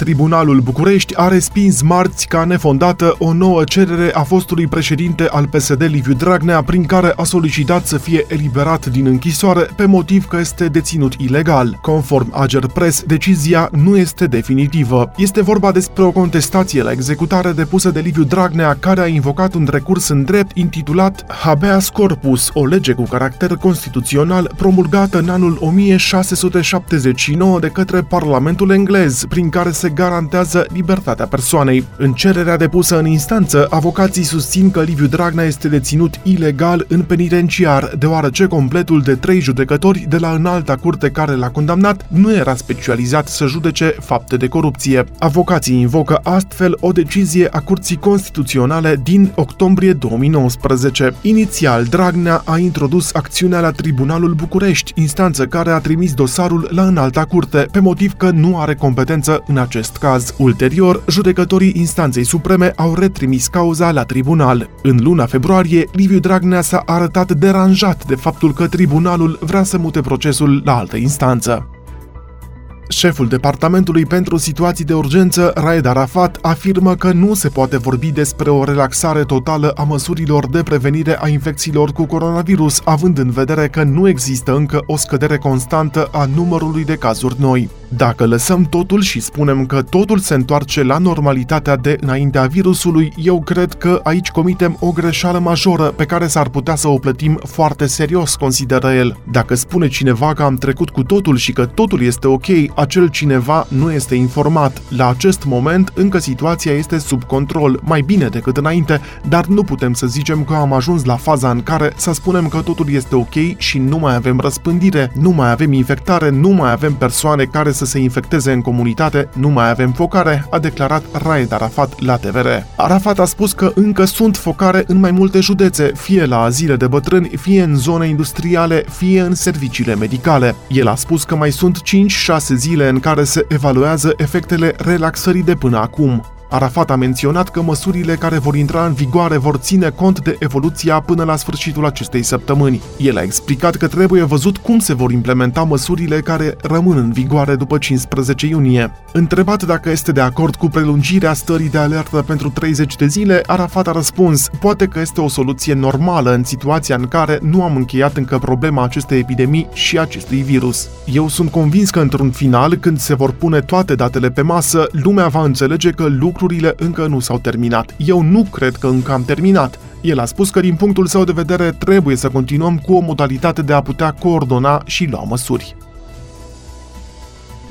Tribunalul București a respins marți ca nefondată o nouă cerere a fostului președinte al PSD Liviu Dragnea, prin care a solicitat să fie eliberat din închisoare pe motiv că este deținut ilegal. Conform Ager Press, decizia nu este definitivă. Este vorba despre o contestație la executare depusă de Liviu Dragnea, care a invocat un recurs în drept intitulat Habeas Corpus, o lege cu caracter constituțional promulgată în anul 1679 de către Parlamentul englez, prin care se garantează libertatea persoanei. În cererea depusă în instanță, avocații susțin că Liviu Dragnea este deținut ilegal în penitenciar, deoarece completul de trei judecători de la înalta curte care l-a condamnat nu era specializat să judece fapte de corupție. Avocații invocă astfel o decizie a Curții Constituționale din octombrie 2019. Inițial, Dragnea a introdus acțiunea la Tribunalul București, instanță care a trimis dosarul la înalta curte, pe motiv că nu are competență în acest acest caz. Ulterior, judecătorii instanței supreme au retrimis cauza la tribunal. În luna februarie, Liviu Dragnea s-a arătat deranjat de faptul că tribunalul vrea să mute procesul la altă instanță. Șeful Departamentului pentru Situații de Urgență, Raed Arafat, afirmă că nu se poate vorbi despre o relaxare totală a măsurilor de prevenire a infecțiilor cu coronavirus, având în vedere că nu există încă o scădere constantă a numărului de cazuri noi. Dacă lăsăm totul și spunem că totul se întoarce la normalitatea de înaintea virusului, eu cred că aici comitem o greșeală majoră pe care s-ar putea să o plătim foarte serios, consideră el. Dacă spune cineva că am trecut cu totul și că totul este ok, acel cineva nu este informat. La acest moment, încă situația este sub control, mai bine decât înainte, dar nu putem să zicem că am ajuns la faza în care să spunem că totul este ok și nu mai avem răspândire, nu mai avem infectare, nu mai avem persoane care să se infecteze în comunitate, nu mai avem focare, a declarat Raed Arafat la TVR. Arafat a spus că încă sunt focare în mai multe județe, fie la azile de bătrâni, fie în zone industriale, fie în serviciile medicale. El a spus că mai sunt 5-6 zile în care se evaluează efectele relaxării de până acum. Arafat a menționat că măsurile care vor intra în vigoare vor ține cont de evoluția până la sfârșitul acestei săptămâni. El a explicat că trebuie văzut cum se vor implementa măsurile care rămân în vigoare după 15 iunie. Întrebat dacă este de acord cu prelungirea stării de alertă pentru 30 de zile, Arafat a răspuns, poate că este o soluție normală în situația în care nu am încheiat încă problema acestei epidemii și acestui virus. Eu sunt convins că într-un final, când se vor pune toate datele pe masă, lumea va înțelege că lucrurile lucrurile încă nu s-au terminat. Eu nu cred că încă am terminat. El a spus că din punctul său de vedere trebuie să continuăm cu o modalitate de a putea coordona și lua măsuri.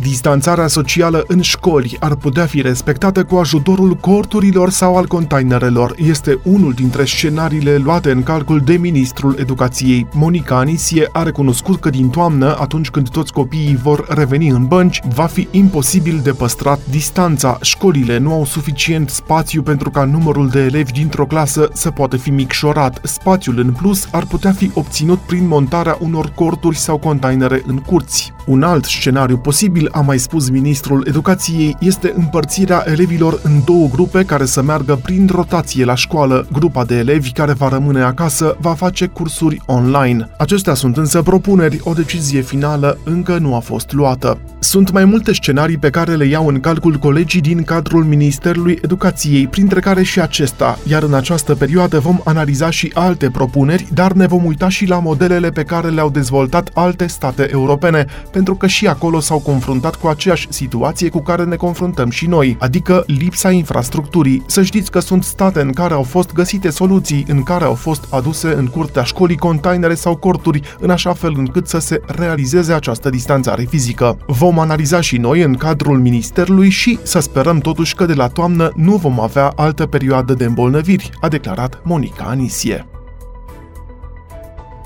Distanțarea socială în școli ar putea fi respectată cu ajutorul corturilor sau al containerelor. Este unul dintre scenariile luate în calcul de ministrul educației. Monica Anisie a recunoscut că din toamnă, atunci când toți copiii vor reveni în bănci, va fi imposibil de păstrat distanța. Școlile nu au suficient spațiu pentru ca numărul de elevi dintr-o clasă să poată fi micșorat. Spațiul în plus ar putea fi obținut prin montarea unor corturi sau containere în curți. Un alt scenariu posibil, a mai spus ministrul educației, este împărțirea elevilor în două grupe care să meargă prin rotație la școală. Grupa de elevi care va rămâne acasă va face cursuri online. Acestea sunt însă propuneri, o decizie finală încă nu a fost luată. Sunt mai multe scenarii pe care le iau în calcul colegii din cadrul Ministerului Educației, printre care și acesta, iar în această perioadă vom analiza și alte propuneri, dar ne vom uita și la modelele pe care le-au dezvoltat alte state europene, pentru că și acolo s-au confruntat cu aceeași situație cu care ne confruntăm și noi, adică lipsa infrastructurii. Să știți că sunt state în care au fost găsite soluții, în care au fost aduse în curtea școlii containere sau corturi, în așa fel încât să se realizeze această distanțare fizică. Vom analiza și noi în cadrul ministerului și să sperăm totuși că de la toamnă nu vom avea altă perioadă de îmbolnăviri, a declarat Monica Anisie.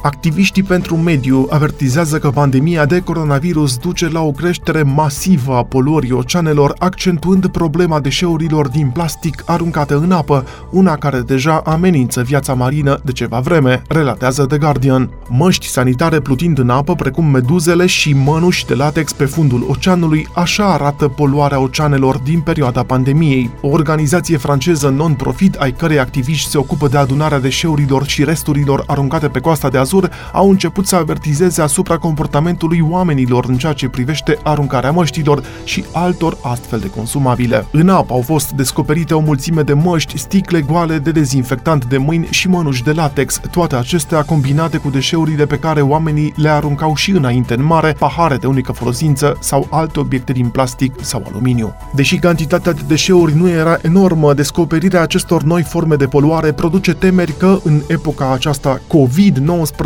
Activiștii pentru mediu avertizează că pandemia de coronavirus duce la o creștere masivă a poluării oceanelor, accentuând problema deșeurilor din plastic aruncate în apă, una care deja amenință viața marină de ceva vreme, relatează The Guardian. Măști sanitare plutind în apă, precum meduzele și mănuși de latex pe fundul oceanului, așa arată poluarea oceanelor din perioada pandemiei. O organizație franceză non-profit, ai cărei activiști se ocupă de adunarea deșeurilor și resturilor aruncate pe coasta de Azov, cazuri au început să avertizeze asupra comportamentului oamenilor în ceea ce privește aruncarea măștilor și altor astfel de consumabile. În apă au fost descoperite o mulțime de măști, sticle goale de dezinfectant de mâini și mănuși de latex, toate acestea combinate cu deșeurile pe care oamenii le aruncau și înainte în mare, pahare de unică folosință sau alte obiecte din plastic sau aluminiu. Deși cantitatea de deșeuri nu era enormă, descoperirea acestor noi forme de poluare produce temeri că în epoca aceasta COVID-19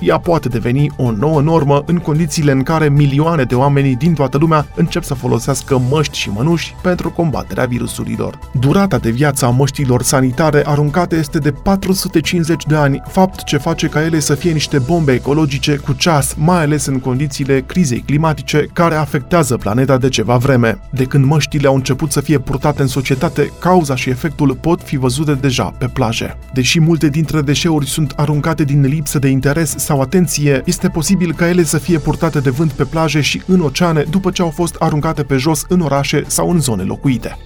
ea poate deveni o nouă normă în condițiile în care milioane de oameni din toată lumea încep să folosească măști și mănuși pentru combaterea virusurilor. Durata de viață a măștilor sanitare aruncate este de 450 de ani, fapt ce face ca ele să fie niște bombe ecologice cu ceas, mai ales în condițiile crizei climatice care afectează planeta de ceva vreme. De când măștile au început să fie purtate în societate, cauza și efectul pot fi văzute deja pe plaje. Deși multe dintre deșeuri sunt aruncate din lipsă de interes sau atenție, este posibil ca ele să fie purtate de vânt pe plaje și în oceane după ce au fost aruncate pe jos în orașe sau în zone locuite.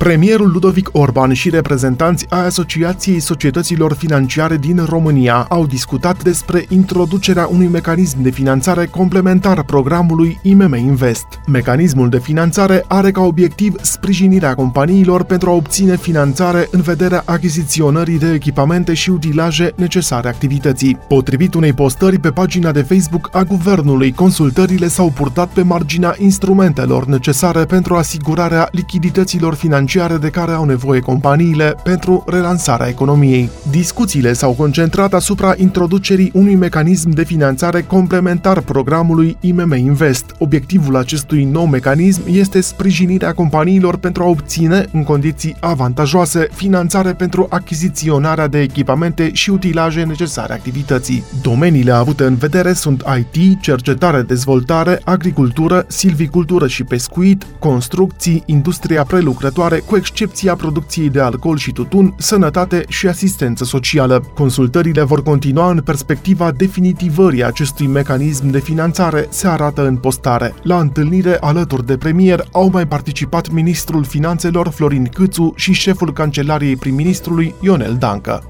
Premierul Ludovic Orban și reprezentanți ai Asociației Societăților Financiare din România au discutat despre introducerea unui mecanism de finanțare complementar programului IMM Invest. Mecanismul de finanțare are ca obiectiv sprijinirea companiilor pentru a obține finanțare în vederea achiziționării de echipamente și utilaje necesare activității. Potrivit unei postări pe pagina de Facebook a guvernului, consultările s-au purtat pe marginea instrumentelor necesare pentru asigurarea lichidităților financiare financiare de care au nevoie companiile pentru relansarea economiei. Discuțiile s-au concentrat asupra introducerii unui mecanism de finanțare complementar programului IMM Invest. Obiectivul acestui nou mecanism este sprijinirea companiilor pentru a obține, în condiții avantajoase, finanțare pentru achiziționarea de echipamente și utilaje necesare activității. Domeniile avute în vedere sunt IT, cercetare, dezvoltare, agricultură, silvicultură și pescuit, construcții, industria prelucrătoare, cu excepția producției de alcool și tutun, sănătate și asistență socială. Consultările vor continua în perspectiva definitivării acestui mecanism de finanțare, se arată în postare. La întâlnire alături de premier au mai participat ministrul finanțelor Florin Câțu și șeful cancelariei prim-ministrului Ionel Dancă.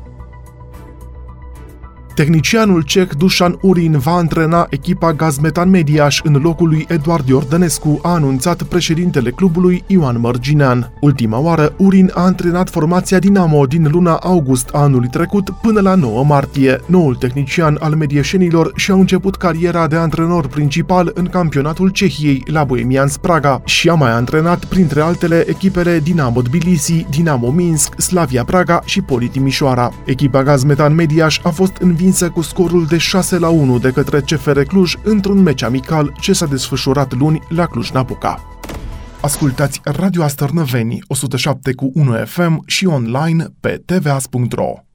Tehnicianul ceh Dușan Urin va antrena echipa Gazmetan Mediaș în locul lui Eduard Iordănescu, a anunțat președintele clubului Ioan Mărginean. Ultima oară, Urin a antrenat formația Dinamo din luna august a anului trecut până la 9 martie. Noul tehnician al medieșenilor și-a început cariera de antrenor principal în campionatul Cehiei la Bohemian Praga și a mai antrenat printre altele echipele Dinamo Tbilisi, Dinamo Minsk, Slavia Praga și Poli Timișoara. Echipa Gazmetan Mediaș a fost învinsă învinsă cu scorul de 6 la 1 de către CFR Cluj într-un meci amical ce s-a desfășurat luni la Cluj-Napoca. Ascultați Radio Astărnăveni 107 cu 1 FM și online pe tvas.ro.